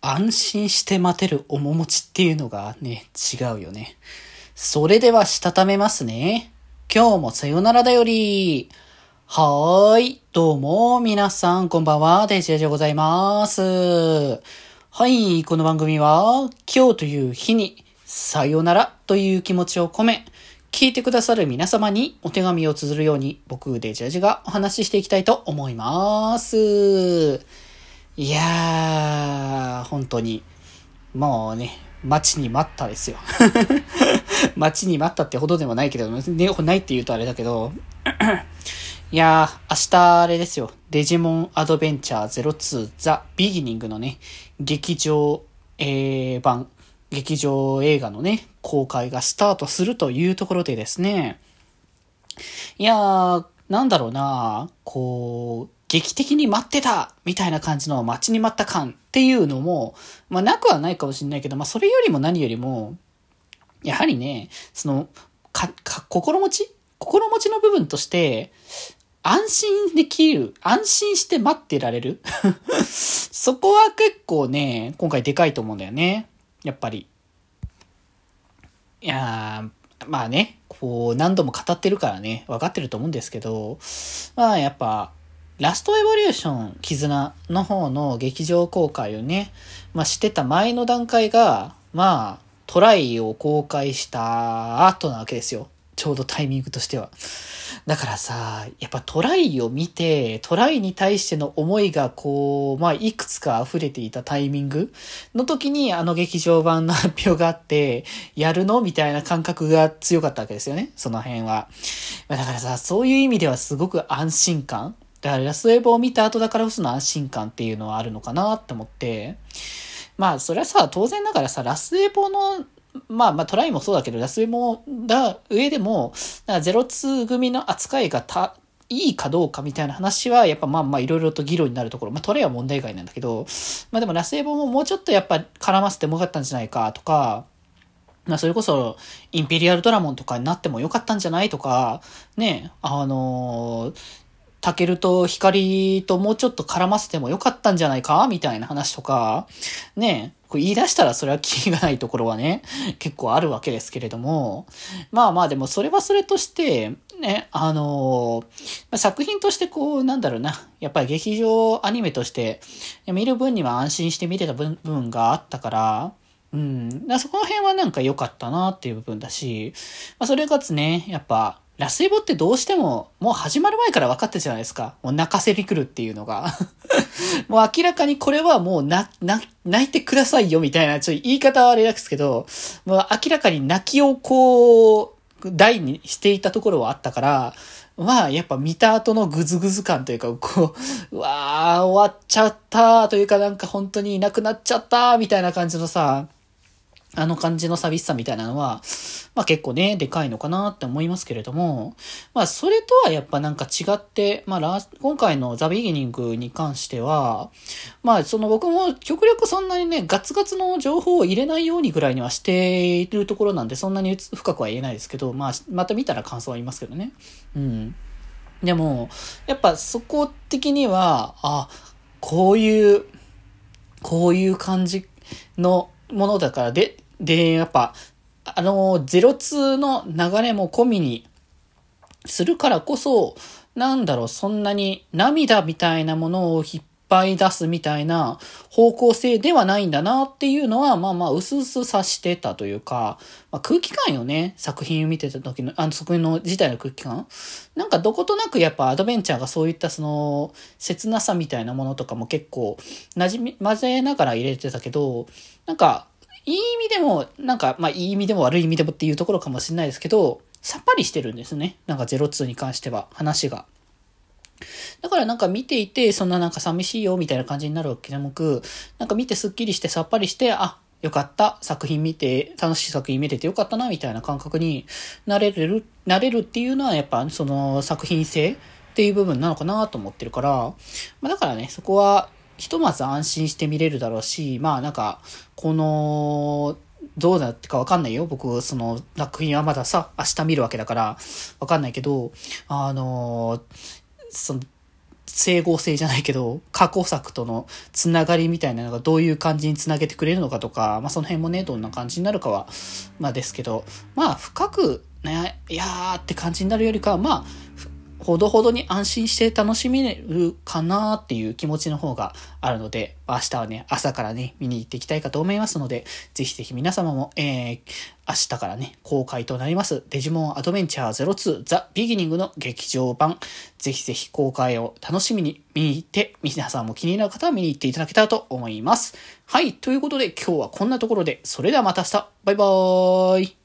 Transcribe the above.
安心して待てる面持ちっていうのがね、違うよね。それでは、したためますね。今日もさよならだより。はーい。どうも、皆さん、こんばんは。デジェジでございます。はい。この番組は、今日という日に、さよならという気持ちを込め、聞いてくださる皆様にお手紙を綴るように、僕、デジェジがお話ししていきたいと思います。いやー、本当に、もうね、待ちに待ったですよ。待ちに待ったってほどでもないけど、ね、ないって言うとあれだけど、いやー、明日あれですよ。デジモンアドベンチャー02ザ・ビギニングのね、劇場、えー、版、劇場映画のね、公開がスタートするというところでですね、いやー、なんだろうなこう、劇的に待ってたみたいな感じの待ちに待った感っていうのも、まあなくはないかもしれないけど、まあそれよりも何よりも、やはりね、その、か、か、心持ち？心持ちの部分として、安心できる、安心して待ってられる？そこは結構ね、今回でかいと思うんだよね。やっぱり。いやー、まあね、こう何度も語ってるからね、分かってると思うんですけど、まあやっぱ、ラストエボリューション絆の方の劇場公開をね、まあ、してた前の段階が、まあ、トライを公開した後なわけですよ。ちょうどタイミングとしては。だからさ、やっぱトライを見て、トライに対しての思いがこう、まあ、いくつか溢れていたタイミングの時にあの劇場版の発表があって、やるのみたいな感覚が強かったわけですよね。その辺は。だからさ、そういう意味ではすごく安心感だからラスウェブを見た後だからこその安心感っていうのはあるのかなって思って、まあそれはさ、当然ながらさ、ラスウェボのまあまあトライもそうだけど、ラスウェボだ上でも、なんか02組の扱いがた、いいかどうかみたいな話は、やっぱまあまあいろいろと議論になるところ、まあトライは問題外なんだけど、まあでもラスエボももうちょっとやっぱ絡ませてもよかったんじゃないかとか、まあそれこそインペリアルドラモンとかになってもよかったんじゃないとか、ね、あのー、タケルと光ともうちょっと絡ませてもよかったんじゃないか？みたいな話とか、ね、これ言い出したらそれは気がないところはね、結構あるわけですけれども、まあまあでもそれはそれとして、ね、あのー、作品としてこう、なんだろうな、やっぱり劇場アニメとして見る分には安心して見れた部分があったから、うん。そこの辺はなんか良かったなっていう部分だし、まあ、それかつね、やっぱ、ラスイボってどうしても、もう始まる前から分かったじゃないですか。もう泣かせに来るっていうのが。もう明らかにこれはもうな、な、泣いてくださいよみたいな、ちょっと言い方はあれですけど、もう明らかに泣きをこう、大にしていたところはあったから、まあ、やっぱ見た後のグズグズ感というか、こう、うわー、終わっちゃったというかなんか本当にいなくなっちゃったみたいな感じのさ、あの感じの寂しさみたいなのは、まあ結構ね、でかいのかなって思いますけれども、まあそれとはやっぱなんか違って、まあラ今回のザ・ビギニングに関しては、まあその僕も極力そんなにね、ガツガツの情報を入れないようにぐらいにはしているところなんで、そんなに深くは言えないですけど、まあまた見たら感想は言いますけどね。うん。でも、やっぱそこ的には、あ、こういう、こういう感じのものだから、で、で、やっぱ、あの、02の流れも込みにするからこそ、なんだろう、そんなに涙みたいなものを引っ張り出すみたいな方向性ではないんだなっていうのは、まあまあ、うすうす察してたというか、まあ、空気感よね、作品を見てた時の、あの作品の自体の空気感。なんかどことなくやっぱアドベンチャーがそういったその、切なさみたいなものとかも結構、馴染み、混ぜながら入れてたけど、なんか、いい意味でも、なんか、まあ、いい意味でも悪い意味でもっていうところかもしれないですけど、さっぱりしてるんですね。なんか02に関しては、話が。だからなんか見ていて、そんななんか寂しいよみたいな感じになるわけでもなく、なんか見てスッキリしてさっぱりして、あ、よかった、作品見て、楽しい作品見れてよかったな、みたいな感覚になれる、なれるっていうのはやっぱその作品性っていう部分なのかなと思ってるから、まあだからね、そこはひとまず安心して見れるだろうし、まあなんか、この、どうだってかわかんないよ。僕、その、作品はまださ、明日見るわけだから、わかんないけど、あの、その、整合性じゃないけど、過去作とのつながりみたいなのがどういう感じにつなげてくれるのかとか、まあその辺もね、どんな感じになるかは、まあですけど、まあ深くね、いやーって感じになるよりかは、まあ、ほどほどに安心して楽しめるかなっていう気持ちの方があるので、明日はね、朝からね、見に行っていきたいかと思いますので、ぜひぜひ皆様も、えー、明日からね、公開となります、デジモンアドベンチャー02ザ・ビギニングの劇場版、ぜひぜひ公開を楽しみに見に行って、皆さんも気になる方は見に行っていただけたらと思います。はい、ということで今日はこんなところで、それではまた明日、バイバーイ